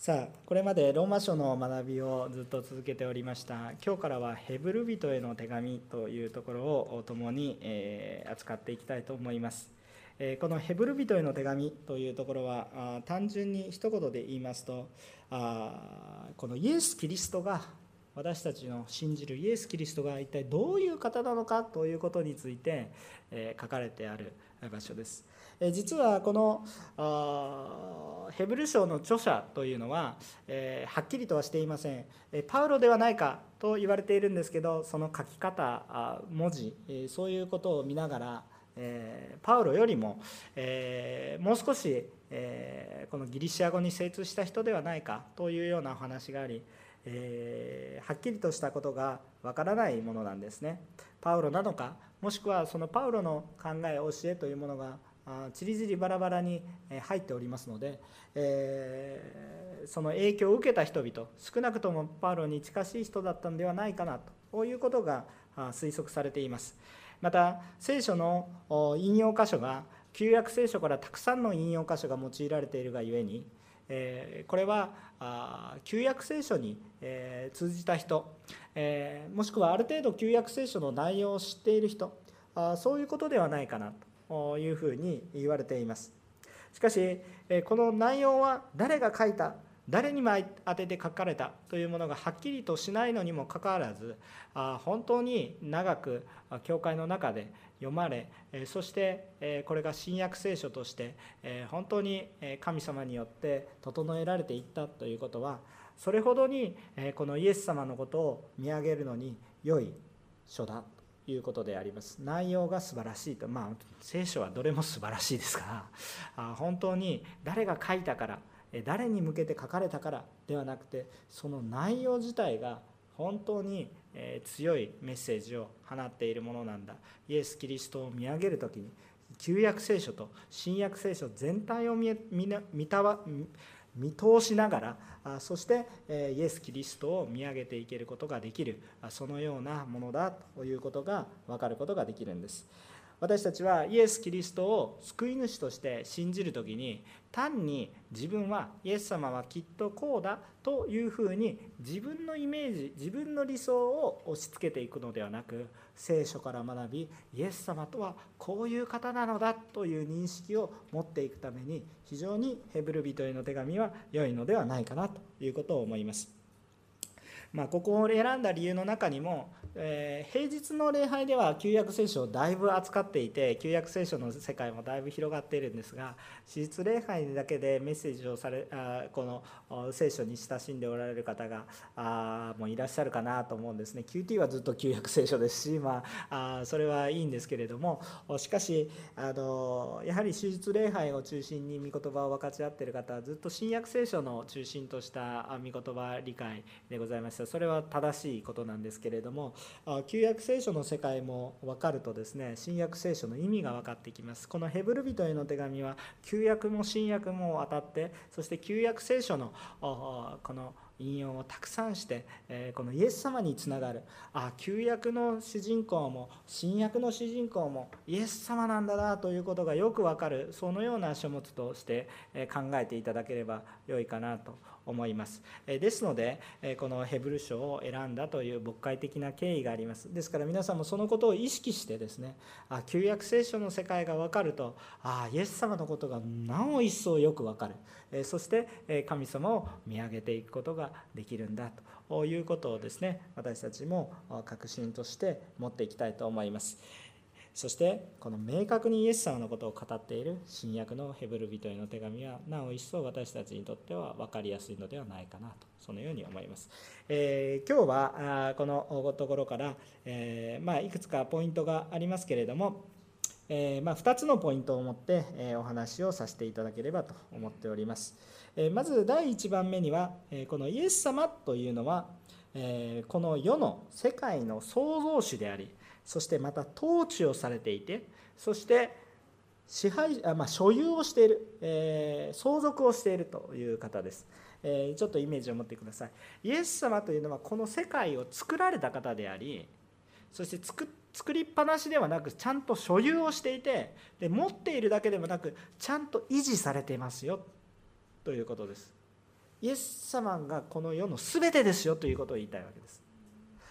さあこれまでローマ書の学びをずっと続けておりました。今日からはヘブル人への手紙というところを共に、え扱っていきたいと思います、えこのヘブル人への手紙というところはあ単純に一言で言いますとあこのイエス・キリストが私たちの信じるイエス・キリストが一体どういう方なのかということについて、え書かれてある場所です。実はこのヘブル書の著者というのは、えはっきりとはしていませんえパウロではないかと言われているんですけどその書き方文字えそういうことを見ながらえパウロよりも、えもう少し、えこのギリシア語に精通した人ではないかというようなお話があり、えはっきりとしたことがわからないものなんですね。パウロなのかもしくはそのパウロの考え教えというものがちりぢりバラバラに入っておりますので、えその影響を受けた人々少なくともパウロに近しい人だったんではないかなということが推測されています。また聖書の引用箇所が旧約聖書からたくさんの引用箇所が用いられているがゆえにこれは旧約聖書に通じた人もしくはある程度旧約聖書の内容を知っている人そういうことではないかなと。いうふうに言われています。しかしこの内容は誰が書いた誰にも当てて書かれたというものがはっきりとしないのにもかかわらず本当に長く教会の中で読まれそしてこれが新約聖書として本当に神様によって整えられていったということはそれほどにこのイエス様のことを見上げるのに良い書だいうことであります。内容が素晴らしいと。まあ聖書はどれも素晴らしいですから。本当に誰が書いたから誰に向けて書かれたからではなくてその内容自体が本当に強いメッセージを放っているものなんだ。イエス・キリストを見上げる時に旧約聖書と新約聖書全体を見見たわ見通しながらそしてイエス・キリストを見上げていけることができるそのようなものだということが分かることができるんです。私たちはイエス・キリストを救い主として信じる時に単に自分はイエス様はきっとこうだというふうに自分のイメージ自分の理想を押し付けていくのではなく聖書から学びイエス様とはこういう方なのだという認識を持っていくために非常にヘブル人への手紙は良いのではないかなということを思います。まあ、ここを選んだ理由の中にもえー、平日の礼拝では旧約聖書をだいぶ扱っていて旧約聖書の世界もだいぶ広がっているんですが史実礼拝だけでメッセージをされあこの聖書に親しんでおられる方があもういらっしゃるかなと思うんですね。QT はずっと旧約聖書ですし、まあ、あそれはいいんですけれどもしかしあのやはり史実礼拝を中心に御言葉を分かち合っている方はずっと新約聖書の中心とした御言葉理解でございました。それは正しいことなんですけれども旧約聖書の世界も分かるとですね新約聖書の意味が分かってきます。このヘブル人への手紙は旧約も新約も当たってそして旧約聖書のこの引用をたくさんして、このイエス様につながる。あ旧約の主人公も新約の主人公もイエス様なんだなということがよくわかる。そのような書物として考えていただければよいかなと思います。ですのでこのヘブル書を選んだという牧会的な経緯があります。ですから皆さんもそのことを意識してですねあ旧約聖書の世界が分かるとああイエス様のことがなお一層よく分かる。そして神様を見上げていくことができるんだということをですね私たちも確信として持っていきたいと思います。そしてこの明確にイエス様のことを語っている新約のヘブル人への手紙はなお一層私たちにとっては分かりやすいのではないかなとそのように思います。えー、今日はこのところから、えー、まあ、いくつかポイントがありますけれども、えー、まあ、2つのポイントを持って、えお話をさせていただければと思っております。えまず第1番目には、えこのイエス様というのは、えこの世の世界の創造主でありそしてまた統治をされていてそして支配あ、まあ、所有をしている、えー、相続をしているという方です、えー、ちょっとイメージを持ってください。イエス様というのはこの世界を作られた方でありそして作作りっぱなしではなくちゃんと所有をしていてで持っているだけでもなくちゃんと維持されていますよということです。イエス様がこの世の全てですよということを言いたいわけです。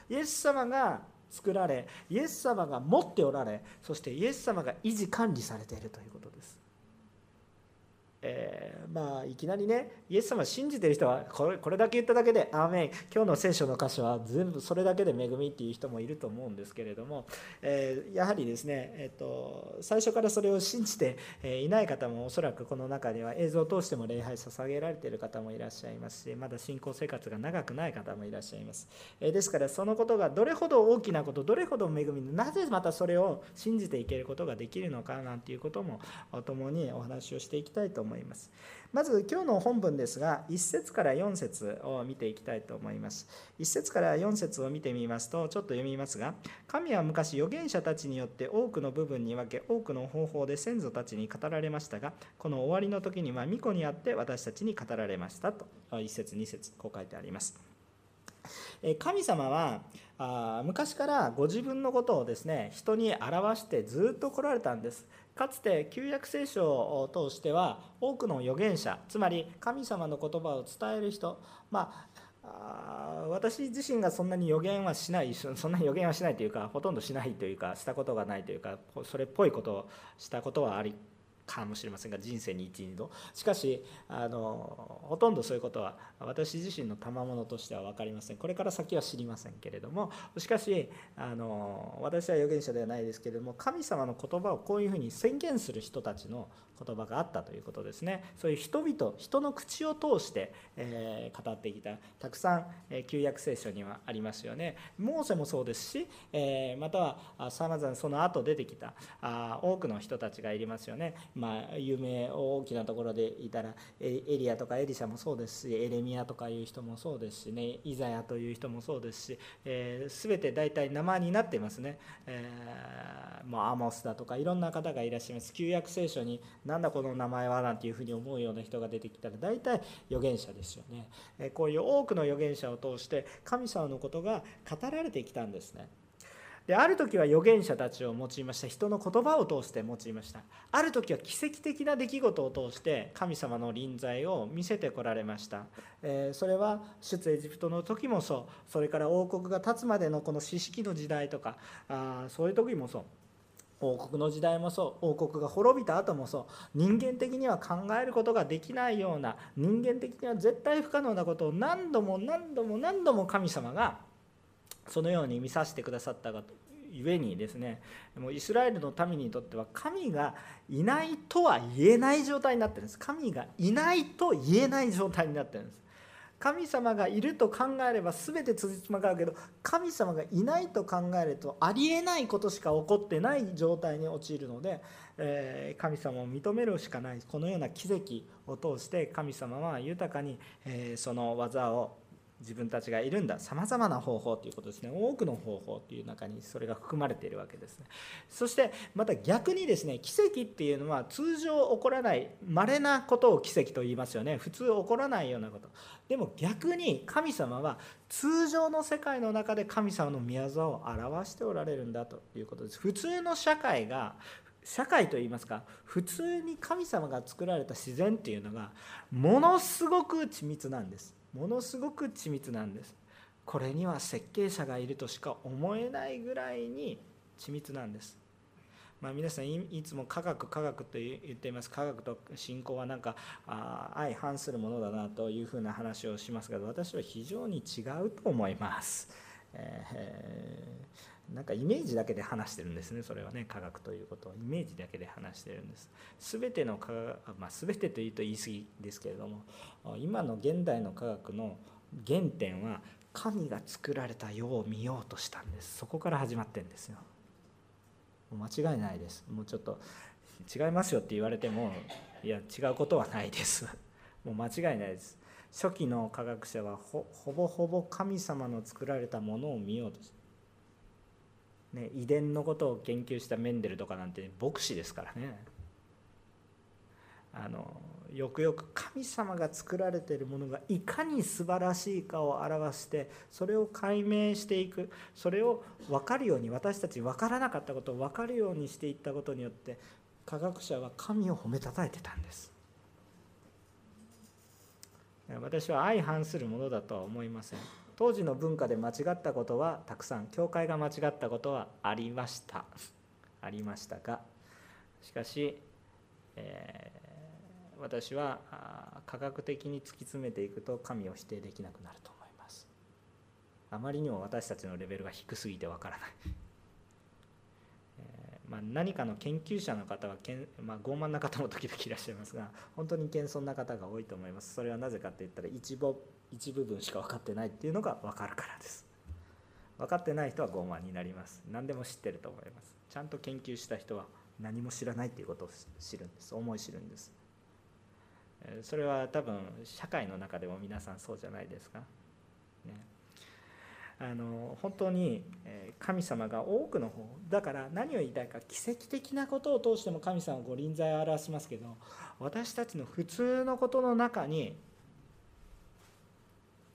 イエス様が作られイエス様が持っておられそしてイエス様が維持管理されているということです。えー、まあいきなりねイエス様信じてる人はこれこれだけ言っただけで「アーメン。今日の聖書の箇所は全部それだけで恵み」っていう人もいると思うんですけれども、えー、やはりですね、えーと、最初からそれを信じていない方もおそらくこの中では映像を通しても礼拝捧げられている方もいらっしゃいますしまだ信仰生活が長くない方もいらっしゃいます、えー、ですからそのことがどれほど大きなことどれほど恵みなぜまたそれを信じていけることができるのかなんていうことも共にお話をしていきたいと思います。います。まず今日の本文ですが1節から4節を見ていきたいと思います。1節から4節を見てみますとちょっと読みますが神は昔預言者たちによって多くの部分に分け多くの方法で先祖たちに語られましたがこの終わりの時には巫女にあって私たちに語られましたと。1節2節こう書いてあります。神様は昔からご自分のことをですね人に表してずっと来られたんです。かつて旧約聖書を通しては多くの預言者つまり神様の言葉を伝える人まあ私自身がそんなに予言はしないそんなに予言はしないというかほとんどしないというかしたことがないというかそれっぽいことをしたことはありかもしれませんが人生に12度。しかしあのほとんどそういうことは私自身の賜物としては分かりません。これから先は知りませんけれどもしかしあの私は預言者ではないですけれども神様の言葉をこういうふうに宣言する人たちの言葉があったということですね。そういう人々人の口を通して、えー、語ってきた。たくさん、え、旧約聖書にはありますよね。モーセもそうですし、えー、またはさまざまその後出てきたあ多くの人たちがいりますよね。まあ有名大きなところでいたらエリアとかエリシャもそうですしエレミアとかいう人もそうですしねイザヤという人もそうですし、えー、全て大体名前になっていますね、えー、もうアモスだとかいろんな方がいらっしゃいます。旧約聖書になんだこの名前はなんていうふうに思うような人が出てきたら大体預言者ですよね。こういう多くの預言者を通して神様のことが語られてきたんですね。である時は預言者たちを用いました。人の言葉を通して用いました。ある時は奇跡的な出来事を通して神様の臨在を見せてこられました、えそれは出エジプトの時もそう。それから王国が立つまでのこの四式の時代とかあそういう時もそう。王国の時代もそう王国が滅びた後もそう人間的には考えることができないような人間的には絶対不可能なことを何度も何度も何度も神様がそのように見させてくださったがゆえにですねもうイスラエルの民にとっては神がいないとは言えない状態になってるんです。神がいないと言えない状態になってるんです。神様がいると考えれば全て辻褄が合うけど神様がいないと考えるとありえないことしか起こってない状態に陥るので、え、神様を認めるしかない。このような奇跡を通して神様は豊かに、え、その技を自分たちがいるんださまざまな方法ということですね。多くの方法という中にそれが含まれているわけですね。そしてまた逆にですね奇跡っていうのは通常起こらない稀なことを奇跡と言いますよね。普通起こらないようなこと。でも逆に神様は通常の世界の中で神様の宮沢を表しておられるんだということです。普通の社会が社会といいますか普通に神様が作られた自然っていうのがものすごく緻密なんです。ものすごく緻密なんです。これには設計者がいるとしか思えないぐらいに緻密なんです。まあ、皆さんいつも科学科学と言っています。科学と信仰はなんか相反するものだなというふうな話をしますが私は非常に違うと思います、えー、なんかイメージだけで話してるんですねそれはね科学ということを。イメージだけで話してるんです。全ての科学、まあ、全てというと言い過ぎですけれども今の現代の科学の原点は神が作られた世を見ようとしたんです。そこから始まってるんですよ。間違いないです。もうちょっと違いますよって言われてもいや違うことはないです。もう間違いないです。初期の科学者はほぼほぼ神様の作られたものを見ようとしてね、遺伝のことを研究したメンデルとかなんて牧師ですからね。あのよくよく神様が作られているものがいかに素晴らしいかを表してそれを解明していくそれを分かるように私たち分からなかったことを分かるようにしていったことによって科学者は神を褒めたたえてたんです。私は相反するものだとは思いません。当時の文化で間違ったことはたくさん教会が間違ったことはありました。ありましたがしかし、えー、私は科学的に突き詰めていくと神を否定できなくなると思います。あまりにも私たちのレベルが低すぎてわからない。えまあ、何かの研究者の方はけん、まあ、傲慢な方も時々いらっしゃいますが本当に謙遜な方が多いと思います。それはなぜかって言ったら一一部分しか分かってないっていうのが分かるからです。分かってない人は傲慢になります。何でも知ってると思います。ちゃんと研究した人は何も知らないっていうことを知るんです。思い知るんです。それは多分社会の中でも皆さんそうじゃないですか、ね、あの本当に神様が多くの方だから何を言いたいか奇跡的なことを通しても神様はご臨在を表しますけど私たちの普通のことの中に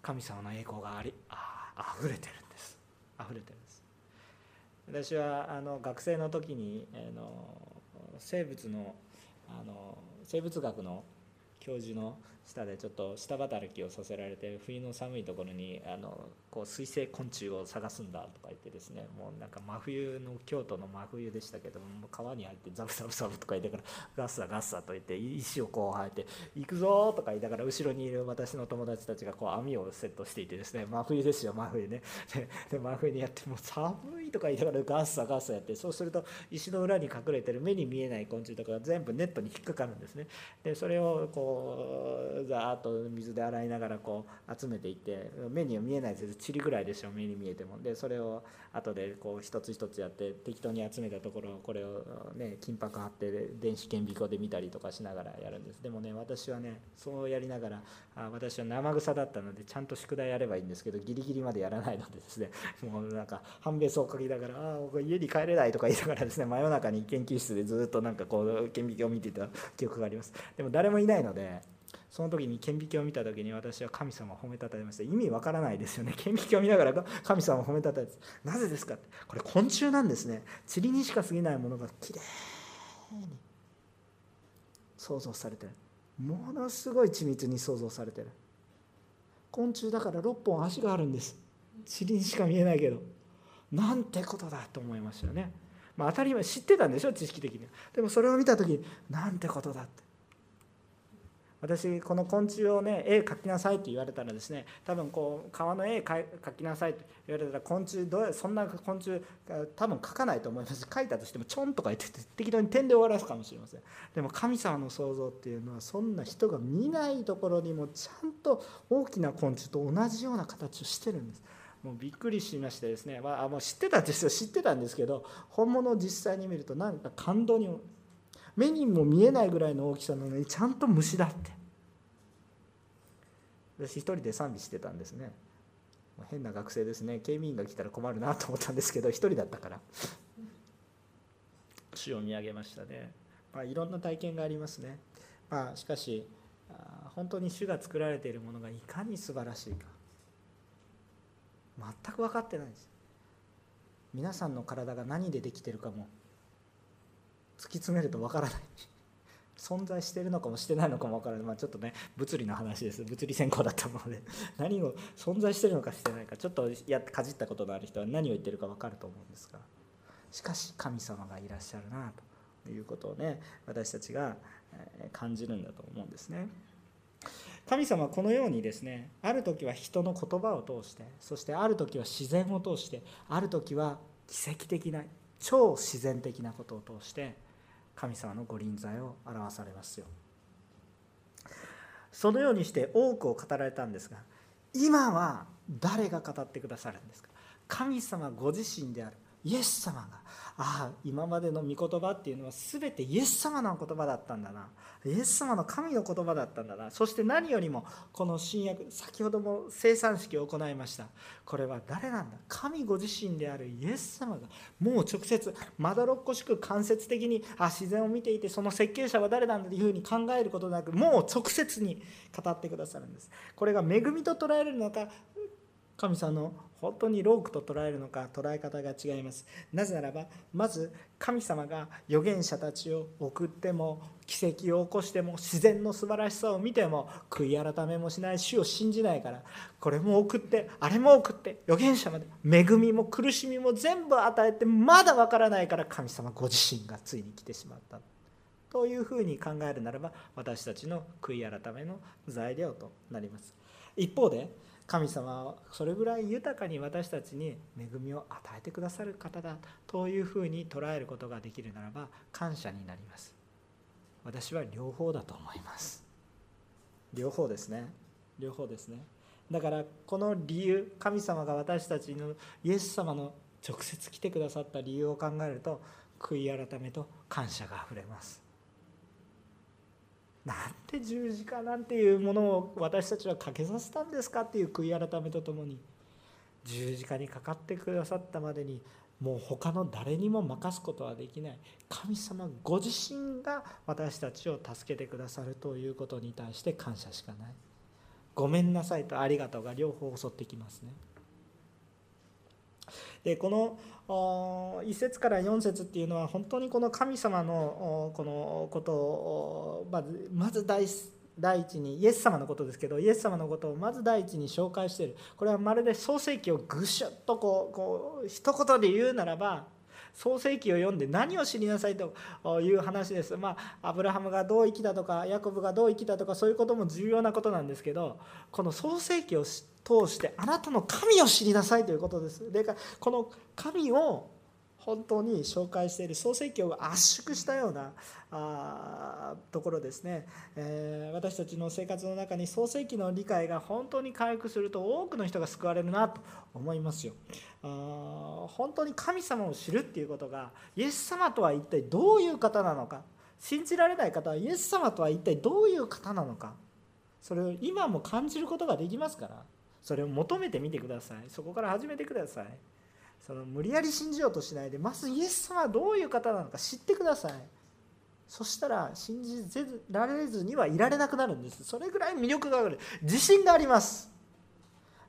神様の栄光がありあ溢れてるんです。溢れてるんです。私はあの学生の時にあの生物のあの生物学の教授の下でちょっと下働きをさせられて冬の寒いところにあのこう水生昆虫を探すんだとか言ってですねもうなんか真冬の京都の真冬でしたけども川に入ってザブザブザブとか言ってからガッサガッサと言って石をこう生えて行くぞとか言いながら後ろにいる私の友達たちがこう網をセットしていてですね真冬ですよ真冬ね。で真冬にやってもう寒いとか言いながらガッサガッサやってそうすると石の裏に隠れてる目に見えない昆虫とかが全部ネットに引っかかるんですね。でそれをこうザーッと水で洗いながらこう集めていって目には見えないです塵ぐらいでしょ目に見えても。でそれを後でこう一つ一つやって適当に集めたところをこれをね金箔貼って電子顕微鏡で見たりとかしながらやるんです。でもね私はねそうやりながらあ私は生臭だったのでちゃんと宿題やればいいんですけどギリギリまでやらないのでですね もうなんか半べそをかきながらああ家に帰れないとか言いながらですね真夜中に研究室でずっとなんかこう顕微鏡を見てた記憶があります。でも誰もいないのででその時に顕微鏡を見た時に私は神様を褒めたたえました意味わからないですよね。顕微鏡を見ながら神様を褒めたたえてなぜですかってこれ昆虫なんですね。塵にしか過ぎないものがきれいに想像されてる。ものすごい緻密に想像されてる。昆虫だから6本足があるんです。塵にしか見えないけど。なんてことだと思いましたよね。まあ当たり前知ってたんでしょ知識的にでもそれを見た時になんてことだって。私この昆虫をね絵描きなさいって言われたらですね多分こう川の絵描きなさいって言われたら昆虫どうそんな昆虫多分描かないと思います。し描いたとしてもちょんとか言って適当に点で終わらすかもしれません。でも神様の創造っていうのはそんな人が見ないところにもちゃんと大きな昆虫と同じような形をしてるんです。もうびっくりしましてですね、まあ、もう知ってたんですよ。知ってたんですけど本物を実際に見るとなんか感動に目にも見えないぐらいの大きさなのにちゃんと虫だって。私一人で賛美してたんですね。変な学生ですね。警備員が来たら困るなと思ったんですけど一人だったから。主を見上げましたね、まあ、いろんな体験がありますね、まあ、しかし本当に主が作られているものがいかに素晴らしいか。全く分かってないです。皆さんの体が何でできてるかも突き詰めると分からない。存在してるのかもしてないのかも分からない、まあ、ちょっとね物理の話です。物理専攻だったもので。何を存在してるのかしてないかちょっとやかじったことのある人は何を言ってるか分かると思うんですが。しかし神様がいらっしゃるなと。いうことをね私たちが感じるんだと思うんですね。神様はこのようにですねある時は人の言葉を通してそしてある時は自然を通してある時は奇跡的な超自然的なことを通して神様のご臨在を表されますよそのようにして多くを語られたんですが今は誰が語ってくださるんですか？神様ご自身である。イエス様がああ今までの御言葉っていうのは全てイエス様の言葉だったんだな。イエス様の神の言葉だったんだな。そして何よりもこの新約先ほども生産式を行いました。これは誰なんだ？神ご自身であるイエス様がもう直接まどろっこしく間接的にあ自然を見ていてその設計者は誰なんだというふうに考えることなくもう直接に語ってくださるんです。これが恵みと捉えるのか神様の本当にロークと捉えるのか捉え方が違います。なぜならばまず神様が預言者たちを送っても奇跡を起こしても自然の素晴らしさを見ても悔い改めもしない主を信じないから。これも送ってあれも送って預言者まで恵みも苦しみも全部与えてまだわからないから神様ご自身がついに来てしまった。というふうに考えるならば私たちの悔い改めの材料となります。一方で神様はそれぐらい豊かに私たちに恵みを与えてくださる方だというふうに捉えることができるならば感謝になります。私は両方だと思います。両方ですね。両方ですね。だからこの理由神様が私たちのイエス様の直接来てくださった理由を考えると悔い改めと感謝があふれますなんて十字架なんていうものを私たちはかけさせたんですかっていう悔い改めとともに十字架にかかってくださったまでにもう他の誰にも任すことはできない。神様ご自身が私たちを助けてくださるということに対して感謝しかない。ごめんなさいとありがとうが両方襲ってきますね。でこの1節から4節っていうのは本当にこの神様のこのことをまずまず第第一にイエス様のことですけどイエス様のことをまず第一に紹介している。これはまるで創世記をぐしゅっとこうこう一言で言うならば創世記を読んで何を知りなさいという話です。まあ、アブラハムがどう生きたとかヤコブがどう生きたとかそういうことも重要なことなんですけどこの創世記を通してあなたの神を知りなさいということです。でこの神を本当に紹介している創世記を圧縮したようなあところですね、えー、私たちの生活の中に創世記の理解が本当に回復すると多くの人が救われるなと思いますよ。あ本当に神様を知るっていうことがイエス様とは一体どういう方なのか。信じられない方はイエス様とは一体どういう方なのか。それを今も感じることができますからそれを求めてみてください。そこから始めてください。その無理やり信じようとしないでまずイエス様はどういう方なのか知ってください。そしたら信じられずにはいられなくなるんです。それぐらい魅力がある。自信があります。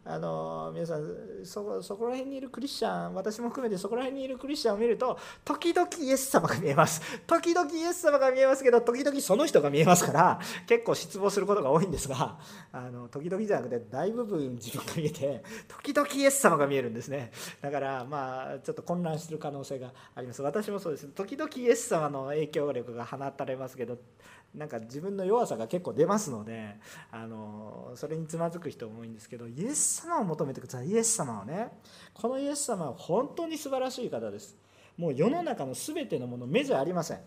あの皆さんそそこら辺にいるクリスチャン私も含めてそこら辺にいるクリスチャンを見ると時々イエス様が見えます。時々イエス様が見えますけど時々その人が見えますから結構失望することが多いんですがあの時々じゃなくて大部分自分が見えて時々イエス様が見えるんですね。だからまあちょっと混乱してる可能性があります。私もそうです。時々イエス様の影響力が放たれますけどなんか自分の弱さが結構出ますのであのそれにつまずく人も多いんですけどイエスス様を求めてください。イエス様はねこのイエス様は本当に素晴らしい方です。もう世の中の全てのもの目じゃありません。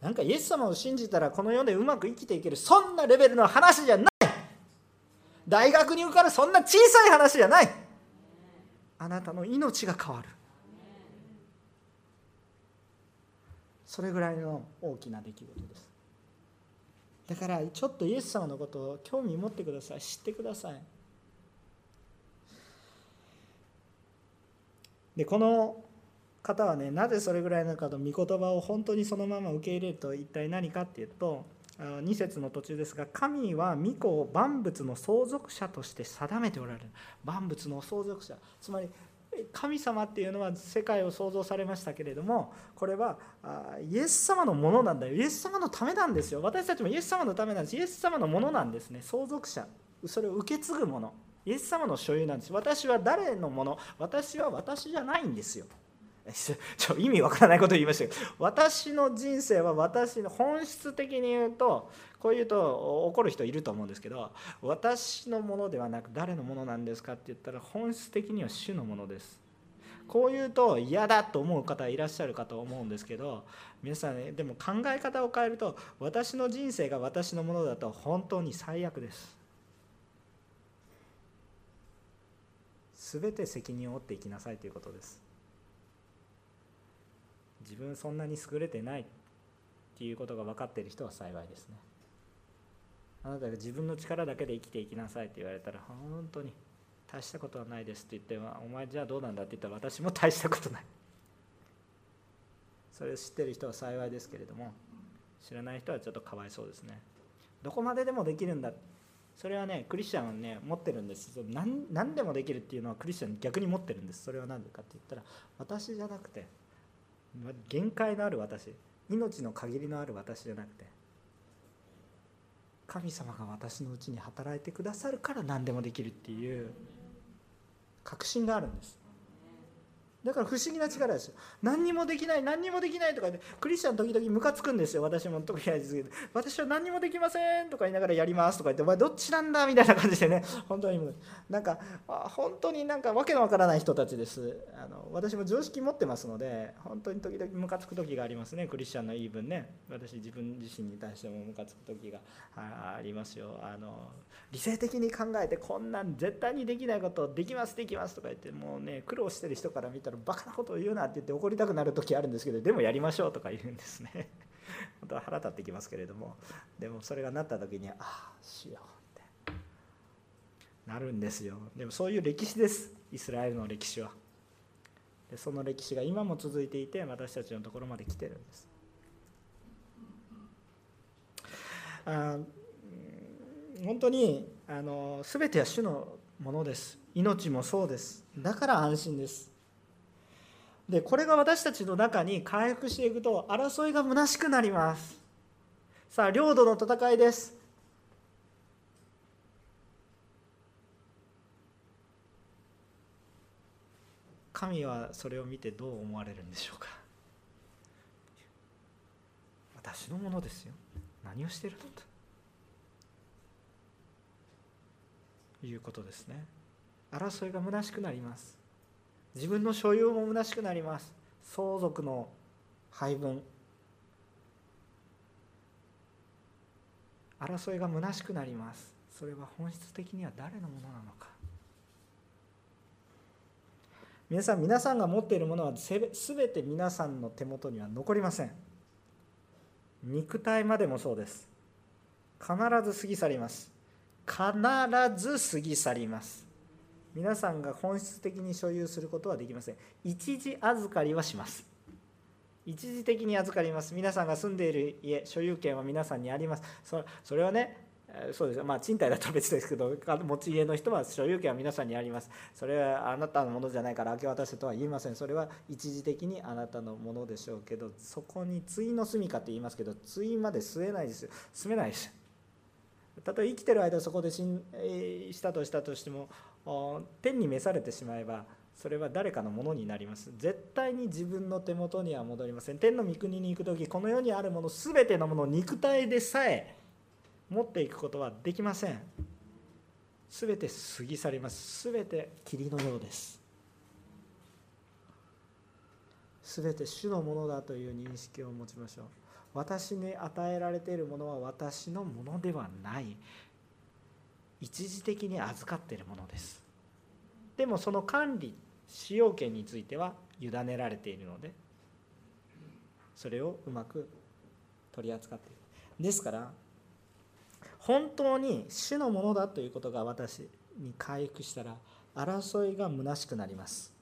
なんかイエス様を信じたらこの世でうまく生きていけるそんなレベルの話じゃない。大学に受かるそんな小さい話じゃない。あなたの命が変わる。それぐらいの大きな出来事です。だからちょっとイエス様のことを興味持ってください。知ってください。でこの方はねなぜそれぐらいなのかと御言葉を本当にそのまま受け入れると一体何かっていうと2節の途中ですが神は御子を万物の相続者として定めておられる。万物の相続者。つまり神様っていうのは世界を創造されましたけれどもこれはイエス様のものなんだよ。イエス様のためなんですよ。私たちもイエス様のためなんです。イエス様のものなんですね。相続者。それを受け継ぐもの。イエス様の所有なんです。私は誰のもの？私は私じゃないんですよ。ちょ意味わからないことを言いましたけど。私の人生は私の本質的に言うとこう言うと怒る人いると思うんですけど私のものではなく誰のものなんですかって言ったら本質的には主のものです。こう言うと嫌だと思う方いらっしゃるかと思うんですけど皆さんねでも考え方を変えると私の人生が私のものだと本当に最悪です。全て責任を負っていきなさいということです。自分そんなに優れてないっていうことが分かっている人は幸いですね。あなたが自分の力だけで生きていきなさいって言われたら本当に大したことはないですって言ってお前じゃあどうなんだって言ったら私も大したことない。それを知ってる人は幸いですけれども知らない人はちょっとかわいそうですね。どこまででもできるんだ。それはねクリスチャンはね持ってるんです。何何でもできるっていうのはクリスチャン逆に持ってるんです。それは何でかって言ったら私じゃなくて限界のある私命の限りのある私じゃなくて神様が私のうちに働いてくださるから何でもできるっていう確信があるんです。だから不思議な力ですよ。何にもできない何にもできないとかでクリスチャン時々ムカつくんですよ。私も時々ですけど。私は何にもできませんとか言いながらやりますとか言ってお前どっちなんだみたいな感じでね。本当になんか本当になんかわけのわからない人たちです。あの私も常識持ってますので本当に時々ムカつく時がありますね。クリスチャンの言い分ね。私自分自身に対してもムカつく時がありますよ。あの理性的に考えてこんなん絶対にできないことできますできますとか言ってもうね苦労してる人から見たらバカなことを言うなって言って怒りたくなる時あるんですけどでもやりましょうとか言うんですね。本当は腹立ってきますけれども。でもそれがなった時にああしようってなるんですよ。でもそういう歴史です。イスラエルの歴史は。でその歴史が今も続いていて私たちのところまで来てるんです。あ本当にあの全ては主のものです。命もそうです。だから安心です。でこれが私たちの中に回復していくと争いが虚しくなります。さあ領土の戦いです。神はそれを見てどう思われるんでしょうか。私のものですよ。何をしてるのと。いうことですね。争いが虚しくなります。自分の所有も虚しくなります。相続の配分。争いが虚しくなります。それは本質的には誰のものなのか。皆さん皆さんが持っているものは全て皆さんの手元には残りません。肉体までもそうです。必ず過ぎ去ります。必ず過ぎ去ります。皆さんが本質的に所有することはできません。一時預かりはします。一時的に預かります。皆さんが住んでいる家所有権は皆さんにあります。それはねそうですまあ賃貸だと別ですけど持ち家の人は所有権は皆さんにあります。それはあなたのものじゃないから明け渡せとは言いません。それは一時的にあなたのものでしょうけどそこに対の住みかって言いますけど対まで据えないですよ。住めないです。たとえ生きてる間そこで死したとしたとしても天に召されてしまえばそれは誰かのものになります。絶対に自分の手元には戻りません。天の御国に行く時この世にあるもの全てのもの肉体でさえ持っていくことはできません。全て過ぎ去ります。全て霧のようです。全て主のものだという認識を持ちましょう。私に与えられているものは私のものではない。一時的に預かっているものです。でもその管理使用権については委ねられているのでそれをうまく取り扱っている。ですから本当に主のものだということが私に回復したら争いが虚しくなります。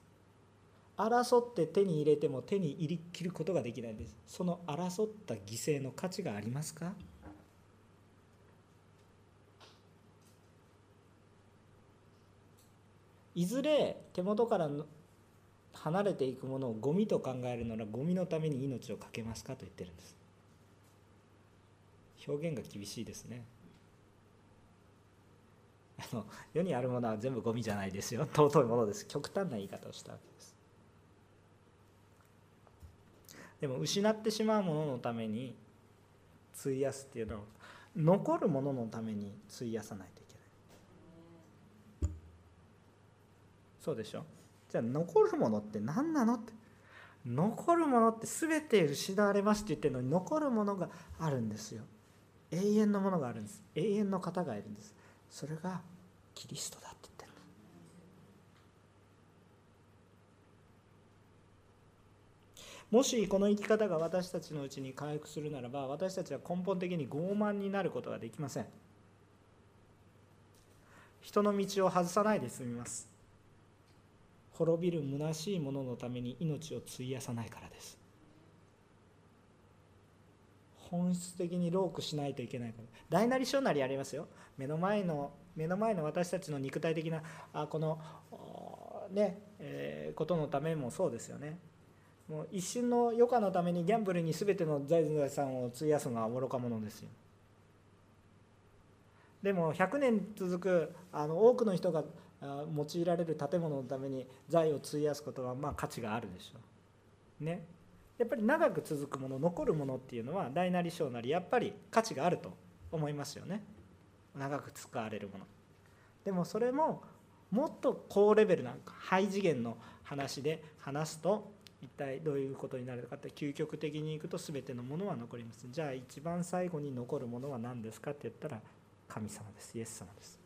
争って手に入れても手に入りきることができないんです。その争った犠牲の価値がありますか？いずれ手元から離れていくものをゴミと考えるならゴミのために命を懸けますかと言ってるんです。表現が厳しいですね。あの世にあるものは全部ゴミじゃないですよ。尊いものです。極端な言い方をしたわけです。でも失ってしまうもののために費やすっていうのは残るもののために費やさないといけないそうでしょ？じゃあ残るものって何なのって？残るものって全て失われますって言ってるのに残るものがあるんですよ。永遠のものがあるんです。永遠の方がいるんです。それがキリストだって言ってるもしこの生き方が私たちのうちに回復するならば私たちは根本的に傲慢になることができません。人の道を外さないで済みます。滅びる虚しいもののために命を費やさないからです。本質的にロークしないといけないこと大なり小なりありますよ。目の前の目の前の私たちの肉体的なあこのね、えー、ことのためもそうですよね。もう一瞬の余暇のためにギャンブルに全ての財産を費やすのは愚か者ですよ。でも100年続くあの多くの人が用いられる建物のために財を費やすことはまあ価値があるでしょう。ね。やっぱり長く続くもの残るものっていうのは大なり小なりやっぱり価値があると思いますよね。長く使われるもの。でもそれももっと高レベルなハイ次元の話で話すと一体どういうことになるかって究極的にいくと全てのものは残ります。じゃあ一番最後に残るものは何ですかって言ったら神様です。イエス様です。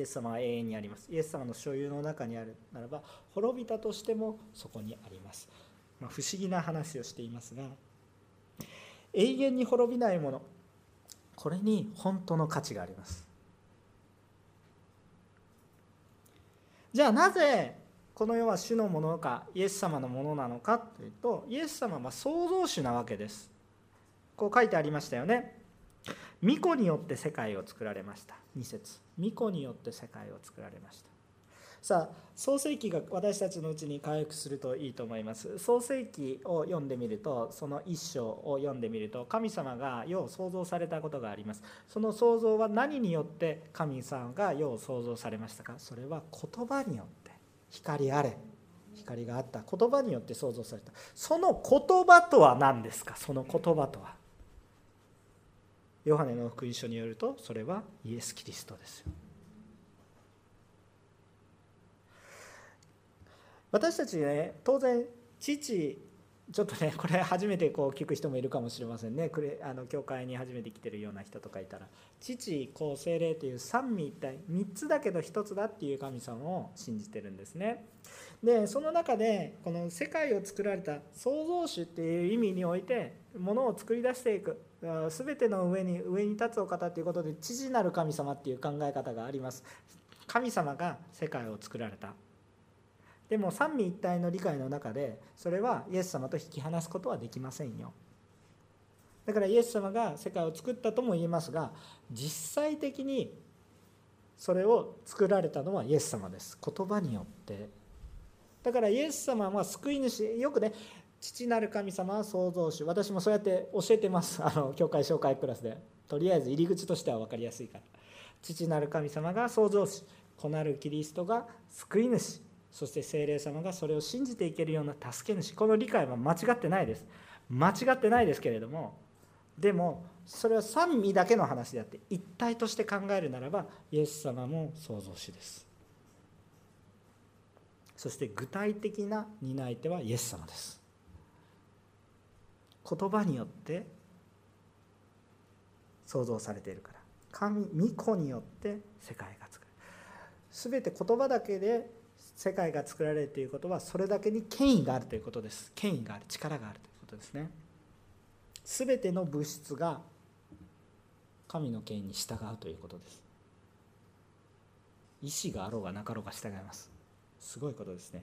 イエス様は永遠にあります。イエス様の所有の中にあるならば滅びたとしてもそこにあります、まあ、不思議な話をしていますが永遠に滅びないものこれに本当の価値があります。じゃあなぜこの世は主のものかイエス様のものなのかというとイエス様は創造主なわけです。こう書いてありましたよね。巫女によって世界を作られました。2節。巫女によって世界を作られました。さあ創世記が私たちのうちに回復するといいと思います。創世記を読んでみるとその一章を読んでみると神様が世を創造されたことがあります。その創造は何によって神様が世を創造されましたか？それは言葉によって光あれ。光があった。言葉によって創造された。その言葉とは何ですか？その言葉とは。ヨハネの福音書によるとそれはイエス・キリストですよ。私たちね当然父ちょっとね これ初めてこう聞く人もいるかもしれませんね。これあの教会に初めて来てるような人とかいたら。父子精霊という三位一体3つだけど1つだっていう神様を信じてるんですね。でその中でこの世界を作られた創造主っていう意味においてものを作り出していく。全ての上に上に立つお方ということで父なる神様っていう考え方があります。神様が世界を作られた。でも三位一体の理解の中でそれはイエス様と引き離すことはできませんよ。だからイエス様が世界を作ったとも言えますが実際的にそれを作られたのはイエス様です。言葉によって。だからイエス様は救い主。よくね父なる神様は創造主。私もそうやって教えてます。あの教会紹介クラスで。とりあえず入り口としては分かりやすいから。父なる神様が創造主。子なるキリストが救い主。そして精霊様がそれを信じていけるような助け主。この理解は間違ってないです。間違ってないですけれども。でもそれは三味だけの話であって一体として考えるならばイエス様も創造主です。そして具体的な担い手はイエス様です。言葉によって創造されているから。神御子によって世界が作る。全て言葉だけで世界が作られるということはそれだけに権威があるということです。権威がある。力があるということですね。全ての物質が神の権威に従うということです。意志があろうがなかろうが従います。すごいことですね。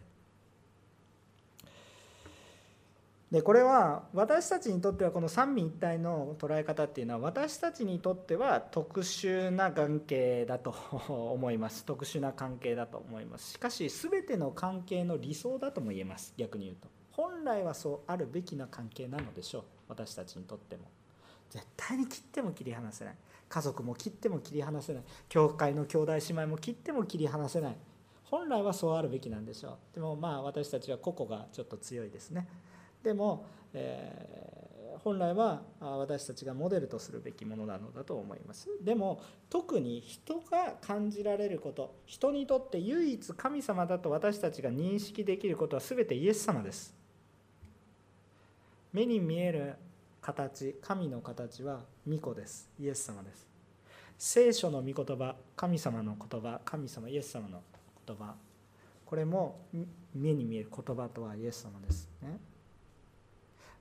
でこれは私たちにとってはこの三位一体の捉え方っていうのは私たちにとっては特殊な関係だと思います。特殊な関係だと思います。しかし全ての関係の理想だとも言えます。逆に言うと。本来はそうあるべきな関係なのでしょう。私たちにとっても。絶対に切っても切り離せない。家族も切っても切り離せない。教会の兄弟姉妹も切っても切り離せない。本来はそうあるべきなんでしょう。でもまあ私たちは個々がちょっと強いですね。でも、えー、本来は私たちがモデルとするべきものなのだと思います。でも特に人が感じられること人にとって唯一神様だと私たちが認識できることは全てイエス様です。目に見える形神の形は御子です。イエス様です。聖書の御言葉神様の言葉神様イエス様の言葉。これも目に見える言葉とはイエス様ですね。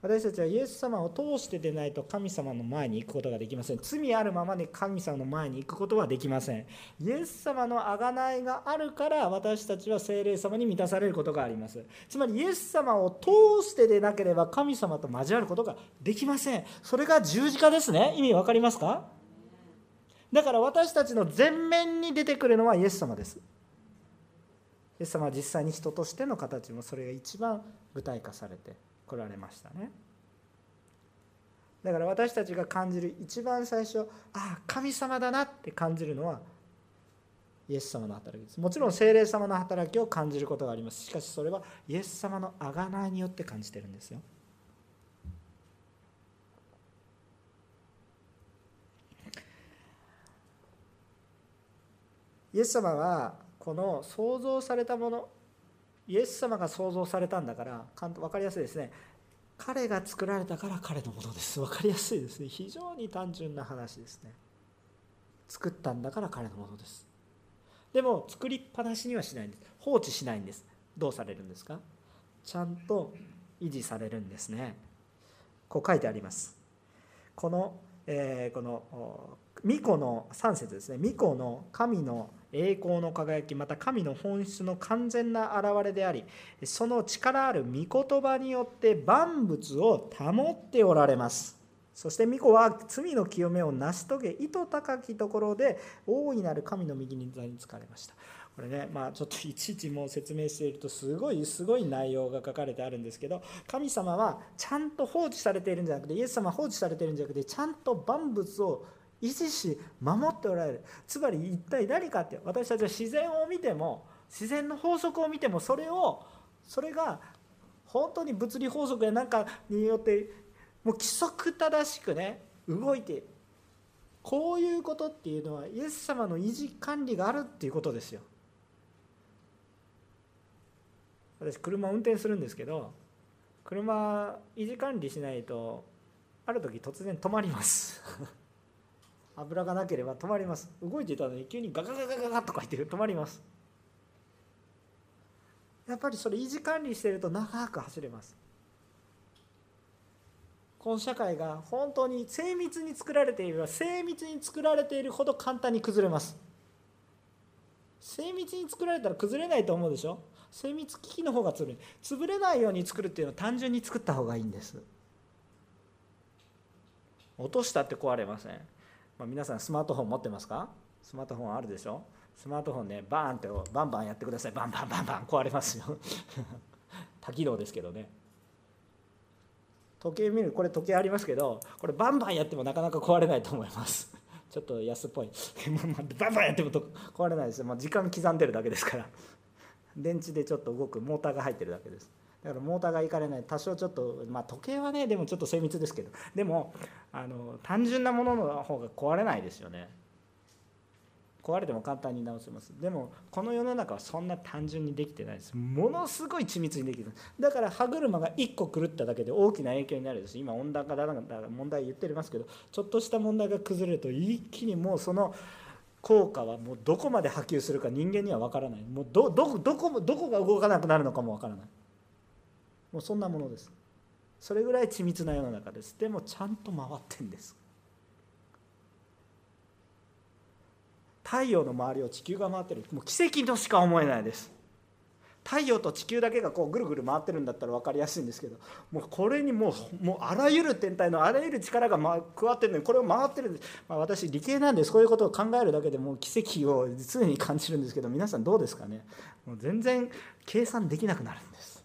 私たちはイエス様を通してでないと神様の前に行くことができません。罪あるままで神様の前に行くことはできません。イエス様の贖いがあるから私たちは精霊様に満たされることがあります。つまりイエス様を通してでなければ神様と交わることができません。それが十字架ですね。意味わかりますか？だから私たちの前面に出てくるのはイエス様です。イエス様は実際に人としての形もそれが一番具体化されて。来られましたね。だから私たちが感じる一番最初ああ神様だなって感じるのはイエス様の働きです。もちろん精霊様の働きを感じることがあります。しかしそれはイエス様の贖いによって感じてるんですよ。イエス様はこの創造されたものイエス様が創造されたんだから分かりやすいですね。彼が作られたから彼のものです。分かりやすいですね。非常に単純な話ですね。作ったんだから彼のものです。でも作りっぱなしにはしないんです。放置しないんです。どうされるんですか？ちゃんと維持されるんですね。こう書いてあります。この、えー、この巫女の3節ですね。巫女の神の栄光の輝きまた神の本質の完全な現れでありその力ある御言葉によって万物を保っておられます。そして巫女は罪の清めを成し遂げ意図高きところで大いなる神の右に座につかれました。これねまあちょっといちいちもう説明しているとすごいすごい内容が書かれてあるんですけど神様はちゃんと放置されているんじゃなくてイエス様は放置されているんじゃなくてちゃんと万物を維持し守っておられる。つまり一体何かって私たちは自然を見ても自然の法則を見てもそれをそれが本当に物理法則や何かによってもう規則正しくね動いてこういうことっていうのはイエス様の維持管理があるっていうことですよ。私車を運転するんですけど車維持管理しないとある時突然止まります。油がなければ止まります。動いていたのに急にガガガガガガとか言って止まります。やっぱりそれ維持管理してると長く走れます。この社会が本当に精密に作られていれば精密に作られているほど簡単に崩れます。精密に作られたら崩れないと思うでしょ？精密機器の方が潰れ潰れないように作るっていうのは単純に作った方がいいんです。落としたって壊れません。まあ、皆さんスマートフォン持ってますか？スマートフォンあるでしょ？スマートフォンねバーンってバンバンやってください。バンバンバンバン。壊れますよ。多機能ですけどね。時計見るこれ時計ありますけどこれバンバンやってもなかなか壊れないと思います。ちょっと安っぽい。バンバンやっても壊れないです。よ、まあ、時間刻んでるだけですから。電池でちょっと動くモーターが入ってるだけです。だからモーターがいかれない。多少ちょっとまあ時計はねでもちょっと精密ですけど。でもあの単純なものの方が壊れないですよね。壊れても簡単に直せます。でもこの世の中はそんな単純にできてないです。ものすごい緻密にできるだから歯車が1個狂っただけで大きな影響になるです。今温暖化だなだから問題言ってますけどちょっとした問題が崩れると一気にもうその効果はもうどこまで波及するか人間には分からない。もうどどどこどこが動かなくなるのかも分からない。もうそんなものです。それぐらい緻密な世の中です。でもちゃんと回ってんです。太陽の周りを地球が回ってる。もう奇跡としか思えないです。太陽と地球だけがこうぐるぐる回ってるんだったら分かりやすいんですけどもうこれにもうもうあらゆる天体のあらゆる力が、ま、加わってるのにこれを回ってるんです、まあ、私理系なんでそういうことを考えるだけでもう奇跡を常に感じるんですけど皆さんどうですかね。もう全然計算できなくなるんです。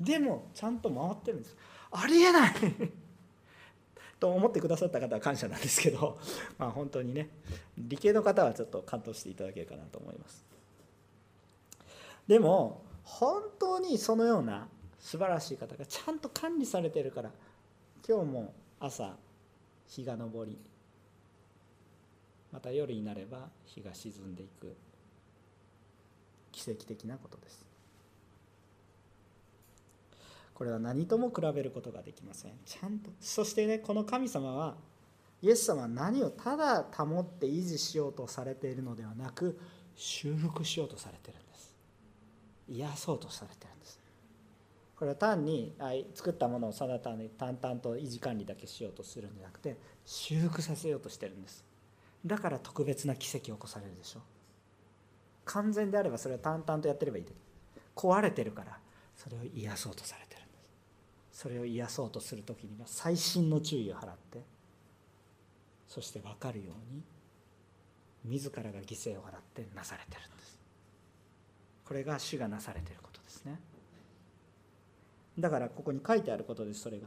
でもちゃんと回ってるんです。ありえない。と思ってくださった方は感謝なんですけど、まあ、本当にね理系の方はちょっと感動していただけるかなと思います。でも本当にそのような素晴らしい方がちゃんと管理されてるから今日も朝日が昇りまた夜になれば日が沈んでいく。奇跡的なことですこれは何とも比べることができません。ちゃんと。そしてねこの神様はイエス様は何をただ保って維持しようとされているのではなく修復しようとされているんです。癒そうとされているんです。これは単に作ったものをただ単に淡々と維持管理だけしようとするんじゃなくて修復させようとしてるんです。だから特別な奇跡を起こされるでしょ。完全であればそれは淡々とやってればいい壊れてるからそれを癒そうとされてる。それを癒そうとする時には細心の注意を払ってそして分かるように自らが犠牲を払ってなされてるんです。これが主がなされてることですね。だからここに書いてあることですそれが。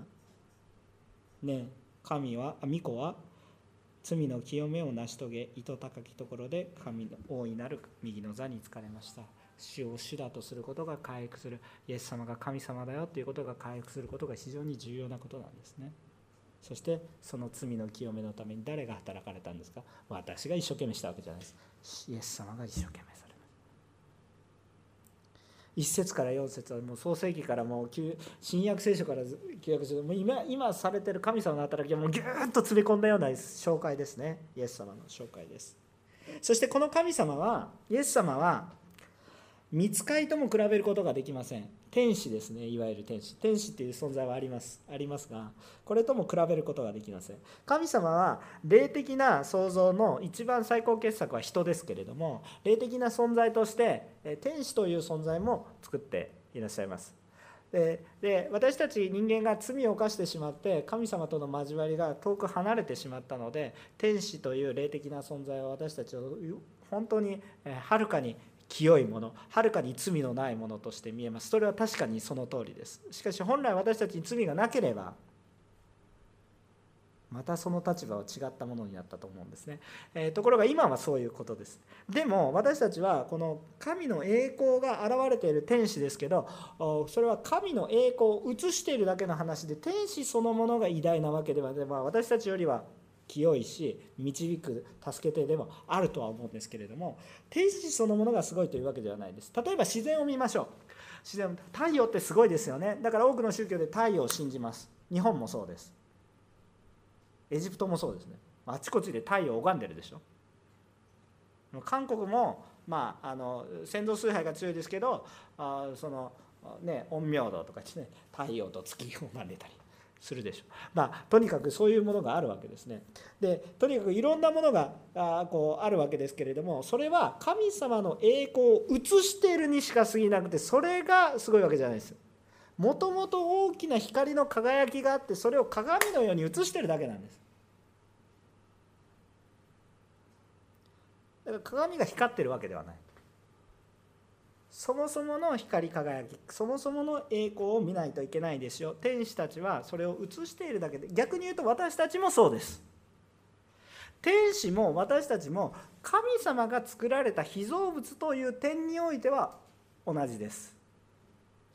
ね神は巫女は罪の清めを成し遂げ糸高きところで神の大いなる右の座に疲れました。主を主だとすることが回復する。イエス様が神様だよということが回復することが非常に重要なことなんですね。そしてその罪の清めのために誰が働かれたんですか？私が一生懸命したわけじゃないです。イエス様が一生懸命され1節から4節はもう創世記からもう新約聖書から旧約聖書もう今今されてる神様の働きをもうギューッと詰め込んだような紹介ですね。イエス様の紹介です。そしてこの神様はイエス様は見つかいとも比べることができません。天使ですね。いわゆる天使。天使っていう存在はあります。ありますがこれとも比べることができません。神様は霊的な創造の一番最高傑作は人ですけれども霊的な存在として天使という存在も作っていらっしゃいます。でで私たち人間が罪を犯してしまって神様との交わりが遠く離れてしまったので天使という霊的な存在は私たちを本当にはるかに清いものはるかに罪のないものとして見えます。それは確かにその通りです。しかし本来私たちに罪がなければまたその立場は違ったものになったと思うんですね、えー、ところが今はそういうことです。でも私たちはこの神の栄光が現れている天使ですけどそれは神の栄光を映しているだけの話で天使そのものが偉大なわけでは、まあ、私たちよりは清いし導く助けてでもあるとは思うんですけれども天使そのものがすごいというわけではないです。例えば自然を見ましょう。自然太陽ってすごいですよね。だから多くの宗教で太陽を信じます。日本もそうです。エジプトもそうですね。あちこちで太陽を拝んでるでしょ。韓国もまああの先祖崇拝が強いですけどあそのね陰陽道とかですね。太陽と月を拝んでたり。するでしょう。まあ、とにかくそういうものがあるわけですね。でとにかくいろんなものがあこうあるわけですけれどもそれは神様の栄光を映しているにしか過ぎなくてそれがすごいわけじゃないです。もともと大きな光の輝きがあってそれを鏡のように映してるだけなんです。だから鏡が光ってるわけではない。そもそもの光り輝きそもそもの栄光を見ないといけないですよ。天使たちはそれを映しているだけで逆に言うと私たちもそうです。天使も私たちも神様が作られた被造物という点においては同じです。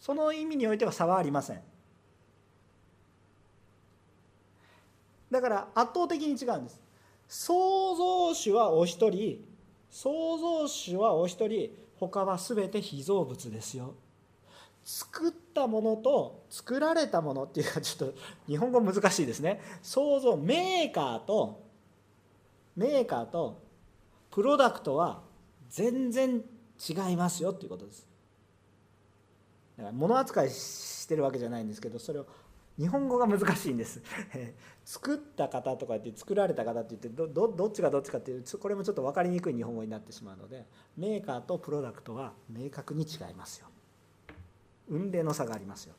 その意味においては差はありません。だから圧倒的に違うんです。創造主はお一人創造主はお一人他は全て被造物ですよ。作ったものと作られたものっていうかちょっと日本語難しいですね。創造メーカーとメーカーとプロダクトは全然違いますよっていうことです。だから物扱いしてるわけじゃないんですけどそれを日本語が難しいんです。作った方とかって作られた方って言ってどどっちがどっちかっていうこれもちょっと分かりにくい日本語になってしまうのでメーカーとプロダクトは明確に違いますよ。運命の差がありますよ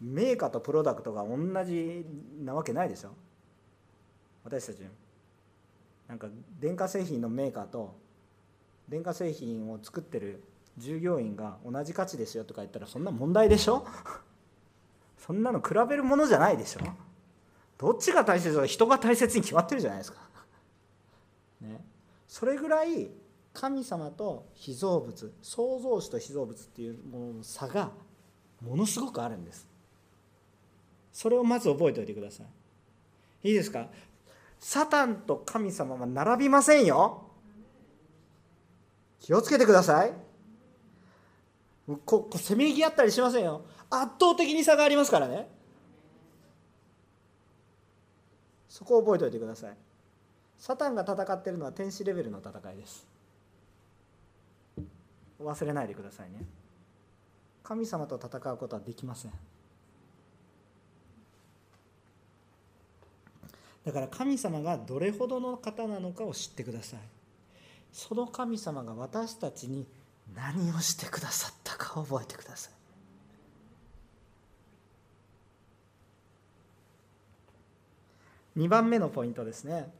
メーカーとプロダクトが同じなわけないでしょ。私たち。なんか電化製品のメーカーと電化製品を作ってる従業員が同じ価値ですよとか言ったらそんな問題でしょ。そんなの比べるものじゃないでしょ。どっちが大切か人が大切に決まってるじゃないですか、ね、それぐらい神様と被造物創造主と被造物っていうものの差がものすごくあるんです。それをまず覚えておいてください。いいですか？サタンと神様は並びませんよ。気をつけてください。ここせめぎ合ったりしませんよ。圧倒的に差がありますからね。そこを覚えておいてください。サタンが戦っているのは天使レベルの戦いです。忘れないでくださいね。神様と戦うことはできません。だから神様がどれほどの方なのかを知ってください。その神様が私たちに何をしてくださったかを覚えてください。2番目のポイントですね。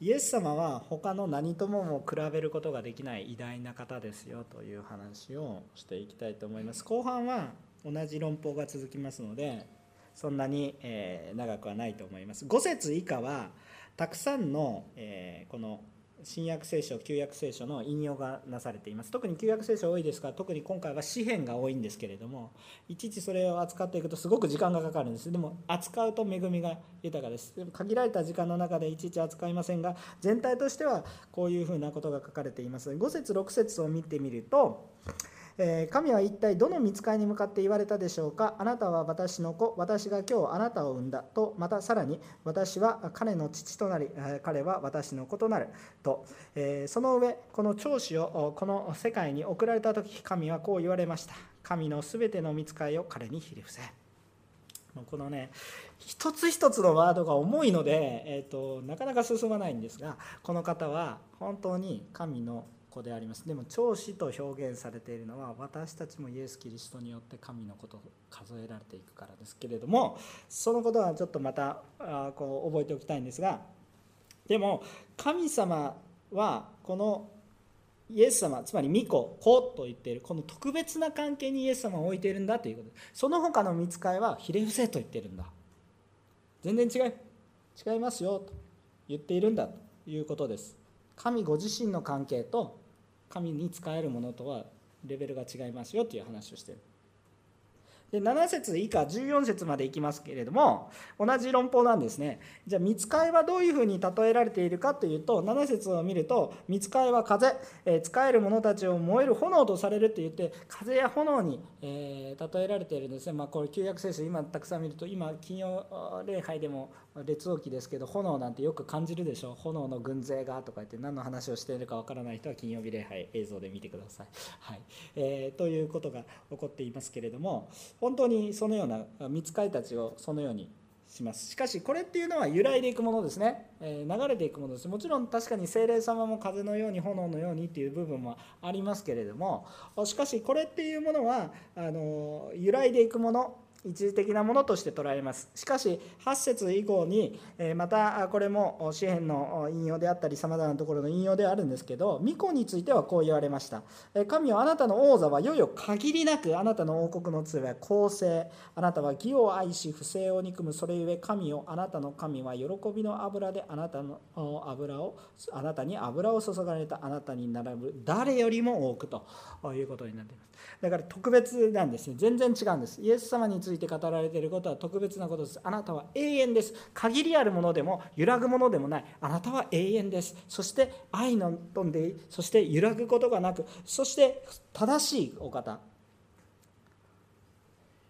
イエス様は他の何ともも比べることができない偉大な方ですよという話をしていきたいと思います。後半は同じ論法が続きますのでそんなに長くはないと思います。5節以下はたくさんのこの新約聖書旧約聖書の引用がなされています。特に旧約聖書多いですから特に今回は詩篇が多いんですけれどもいちいちそれを扱っていくとすごく時間がかかるんです。でも扱うと恵みが豊かです。でも限られた時間の中でいちいち扱いませんが全体としてはこういうふうなことが書かれています。5節6節を見てみるとえ神は一体どの見つかりに向かって言われたでしょうか？あなたは私の子私が今日あなたを産んだとまたさらに私は彼の父となり彼は私の子となると、えその上この長子をこの世界に送られた時神はこう言われました。神のすべての見つかりを彼にひれ伏せ。このね一つ一つのワードが重いので、えーとなかなか進まないんですがこの方は本当に神の子であります。でも長子と表現されているのは私たちもイエス・キリストによって神のことを数えられていくからですけれどもそのことはちょっとまたあこう覚えておきたいんですがでも神様はこのイエス様つまり御子子と言っているこの特別な関係にイエス様を置いているんだということ。その他の見つかいはひれ伏せと言っているんだ。全然違い違いますよと言っているんだということです。神ご自身の関係と神に仕えるものとはレベルが違いますよという話をしている。で7節以下14節までいきますけれども同じ論法なんですね。じゃあ見つかいはどういうふうに例えられているかというと7節を見ると見つかいは風、えー、使える者たちを燃える炎とされるって言って風や炎に、えー、例えられているんですね。まあこれ旧約聖書今たくさん見ると今金曜礼拝でも列王記ですけど炎なんてよく感じるでしょ炎の軍勢がとか言って何の話をしているかわからない人は金曜日礼拝映像で見てください。はい。えー、ということが起こっていますけれども本当にそのような見つかりたちをそのようにします。しかしこれっていうのは揺らいでいくものですね、えー、流れていくものです。もちろん確かに精霊様も風のように炎のようにっていう部分もありますけれども。しかしこれっていうものはあの揺らいでいくもの一時的なものとして捉えます。しかし8節以降にまたこれも詩篇の引用であったりさまざまなところの引用であるんですけど巫女についてはこう言われました。神はあなたの王座はいよいよ限りなくあなたの王国の杖は公正。あなたは義を愛し不正を憎む。それゆえ神をあなたの神は喜びの油であなたの油をあなたに油を注がれたあなたに並ぶ。誰よりも多くということになっています。だから特別なんですね全然違うんです。イエス様につ語られていることは特別なことです。あなたは永遠です。限りあるものでも揺らぐものでもない。あなたは永遠です。そして愛の飛んでそして揺らぐことがなく。そして正しいお方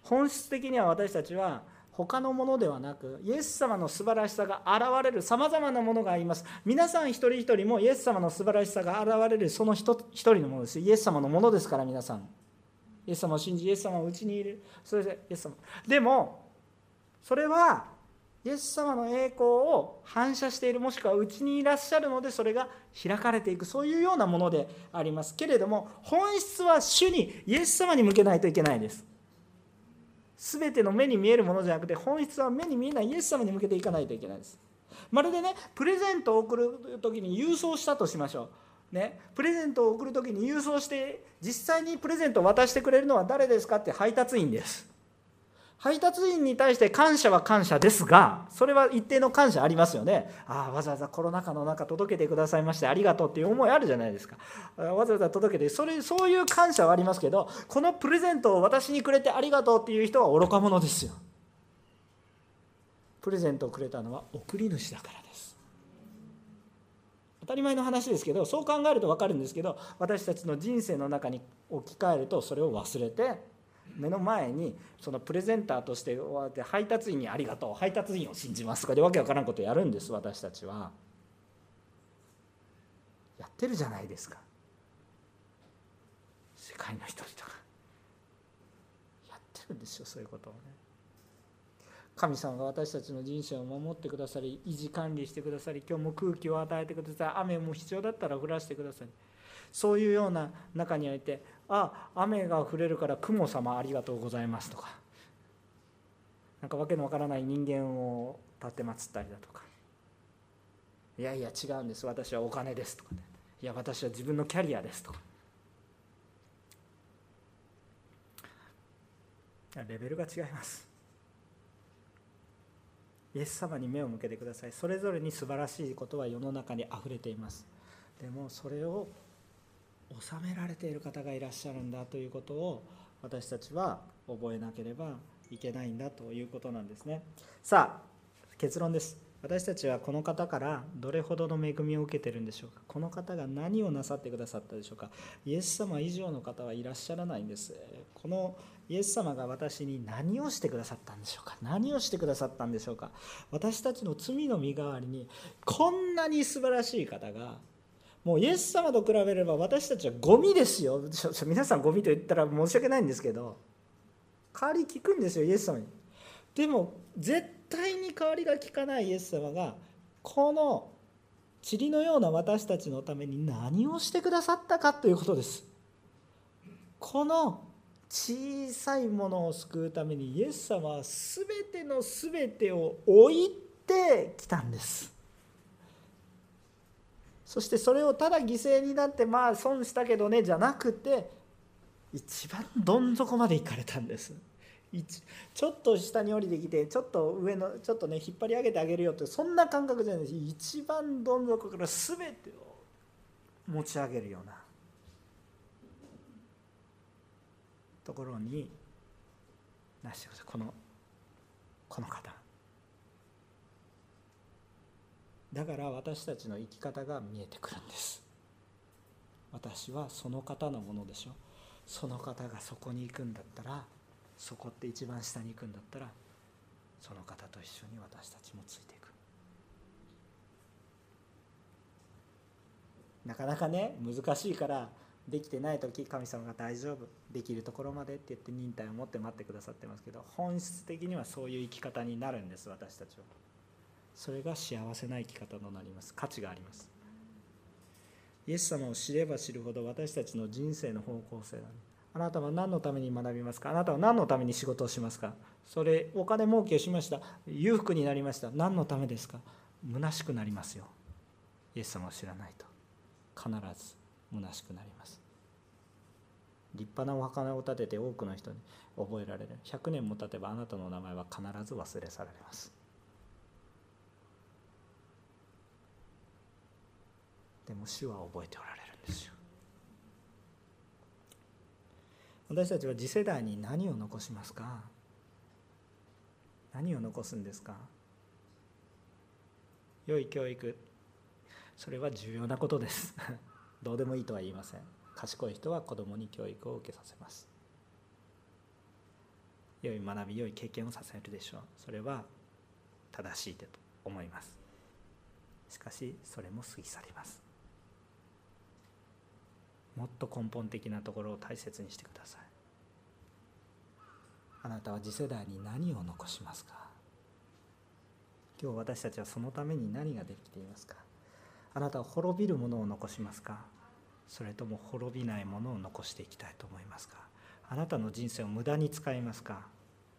本質的には私たちは他のものではなくイエス様の素晴らしさが現れる。さまざまなものがあります。皆さん一人一人もイエス様の素晴らしさが現れる。その一人のものです。イエス様のものですから皆さん。イエス様を信じイエス様をうちにいる。それでイエス様。でもそれはイエス様の栄光を反射しているもしくはうちにいらっしゃるのでそれが開かれていくそういうようなものであります。けれども本質は主にイエス様に向けないといけないです。全ての目に見えるものじゃなくて本質は目に見えないイエス様に向けていかないといけないです。まるでねプレゼントを送る時に郵送したとしましょう。ね、プレゼントを送る時に郵送して実際にプレゼントを渡してくれるのは誰ですかって配達員です。配達員に対して感謝は感謝ですがそれは一定の感謝ありますよね。ああわざわざコロナ禍の中届けてくださいましてありがとうっていう思いあるじゃないですか。わざわざ届けてそれそういう感謝はありますけどこのプレゼントを私にくれてありがとうっていう人は愚か者ですよ。プレゼントをくれたのは送り主だからです。当たり前の話ですけどそう考えると分かるんですけど私たちの人生の中に置き換えるとそれを忘れて目の前にそのプレゼンターとして配達員にありがとう配達員を信じますとかでわけわからんことやるんです私たちは。やってるじゃないですか。世界の人々が。るんですよそういうことをね。神様が私たちの人生を守ってくださり維持管理してくださり今日も空気を与えてください。雨も必要だったら降らせてください。そういうような中においてあ雨が降れるから雲様ありがとうございますとか。なんかわけのわからない人間を立てまつったりだとか。いやいや違うんです。私はお金ですとか。ねいや私は自分のキャリアですとか。レベルが違います。イエス様に目を向けてください。それぞれに素晴らしいことは世の中にあふれています。でもそれを収められている方がいらっしゃるんだということを私たちは覚えなければいけないんだということなんですね。さあ結論です。私たちはこの方からどれほどの恵みを受けてるんでしょうか。この方が何をなさってくださったでしょうか。イエス様以上の方はいらっしゃらないんです。このイエス様が私に何をしてくださったんでしょうか？何をしてくださったんでしょうか？私たちの罪の身代わりにこんなに素晴らしい方がもうイエス様と比べれば私たちはゴミですよ。皆さんゴミと言ったら申し訳ないんですけど代わり聞くんですよイエス様に。でも絶対に代わりが利かないイエス様がこの塵のような私たちのために何をしてくださったかということです。この小さいものを救うためにイエス様は全ての全てを置いてきたんです。そしてそれをただ犠牲になってまあ損したけどねじゃなくて一番どん底まで行かれたんです。ちょっと下に降りてきてちょっと上のちょっとね引っ張り上げてあげるよってそんな感覚じゃないです。一番どん底から全てを持ち上げるようなところになしてください。このこの方。だから私たちの生き方が見えてくるんです。私はその方のものでしょ。その方がそこに行くんだったらそこって一番下に行くんだったらその方と一緒に私たちもついていく。なかなかね難しいからできてない時神様が大丈夫できるところまでって言って忍耐を持って待ってくださってますけど本質的にはそういう生き方になるんです私たちは。それが幸せな生き方となります。価値があります。イエス様を知れば知るほど私たちの人生の方向性なんです。あなたは何のために学びますか？あなたは何のために仕事をしますか？それお金儲けをしました。裕福になりました。何のためですか？虚しくなりますよ。イエス様を知らないと。必ず。虚しくなります。立派なお墓を建てて多くの人に覚えられる。100年も経てばあなたの名前は必ず忘れ去られます。でも主は覚えておられるんですよ。私たちは次世代に何を残しますか？何を残すんですか？良い教育。それは重要なことです。どうでもいいとは言いません。賢い人は子供に教育を受けさせます。良い学び良い経験をさせるでしょう。それは正しいと思います。しかしそれも過ぎ去ります。もっと根本的なところを大切にしてください。あなたは次世代に何を残しますか？今日私たちはそのために何ができていますか？あなたは滅びるものを残しますか？それとも滅びないものを残していきたいと思いますか？あなたの人生を無駄に使いますか？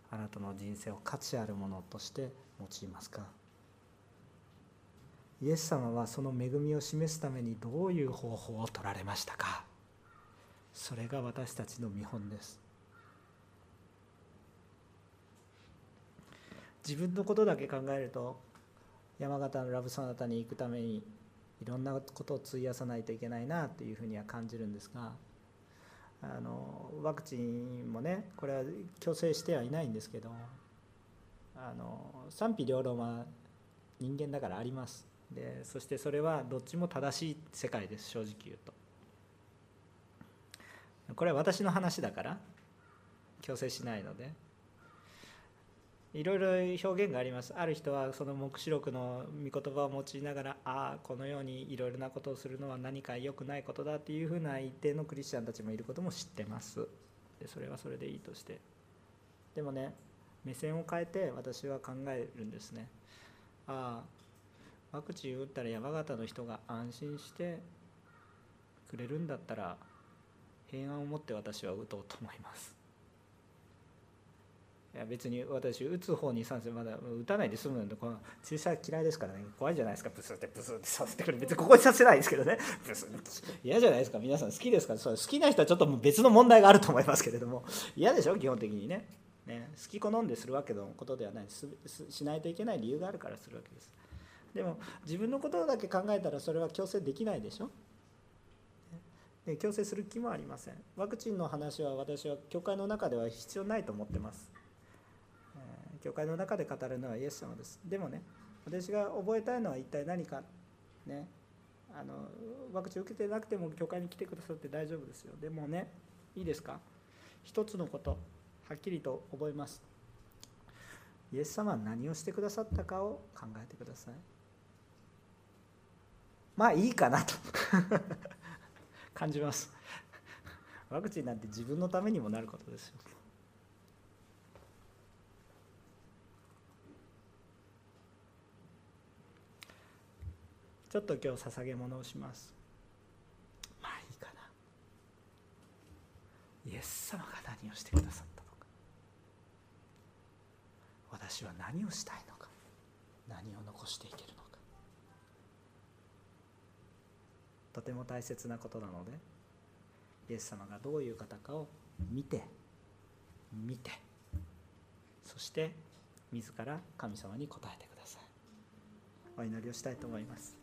あなたの人生を価値あるものとして用いますか？イエス様はその恵みを示すためにどういう方法を取られましたか？それが私たちの見本です。自分のことだけ考えると山形のラブソナタに行くためにいろんなことを費やさないといけないなというふうには感じるんですがあのワクチンもねこれは強制してはいないんですけどあの賛否両論は人間だからあります。でそしてそれはどっちも正しい世界です正直言うと。これは私の話だから強制しないので。いろいろ表現があります。ある人はその黙示録の御言葉を用いながらああこのようにいろいろなことをするのは何か良くないことだっていうふうな一定のクリスチャンたちもいることも知ってます。でそれはそれでいいとして。でもね目線を変えて私は考えるんですね。ああワクチン打ったら山形の人が安心してくれるんだったら平安を持って私は打とうと思います。いや別に私打つ方に賛成まだ打たないで済むのでこの注射嫌いですからね。怖いじゃないですか。ブスってブスってさせてくる別にここにさせないですけどね。ブス嫌じゃないですか。皆さん好きですから。そう好きな人はちょっともう別の問題があると思いますけれども。嫌でしょ？基本的にね。ね。好き好んでするわけのことではない。ししないといけない理由があるからするわけです。でも自分のことだけ考えたらそれは強制できないでしょ？で強制する気もありません。ワクチンの話は私は教会の中では必要ないと思ってます。教会の中で語るのはイエス様です。でもね私が覚えたいのは一体何かね。あのワクチン受けてなくても教会に来てくださって大丈夫ですよ。でもねいいですか？一つのことはっきりと覚えます。イエス様は何をしてくださったかを考えてください。まあいいかなと。感じます。ワクチンなんて自分のためにもなることですよ。ちょっと今日捧げ物をします。まあいいかな。イエス様が何をしてくださったのか。私は何をしたいのか。何を残していけるのか。とても大切なことなのでイエス様がどういう方かを見て見てそして自ら神様に答えてください。お祈りをしたいと思います。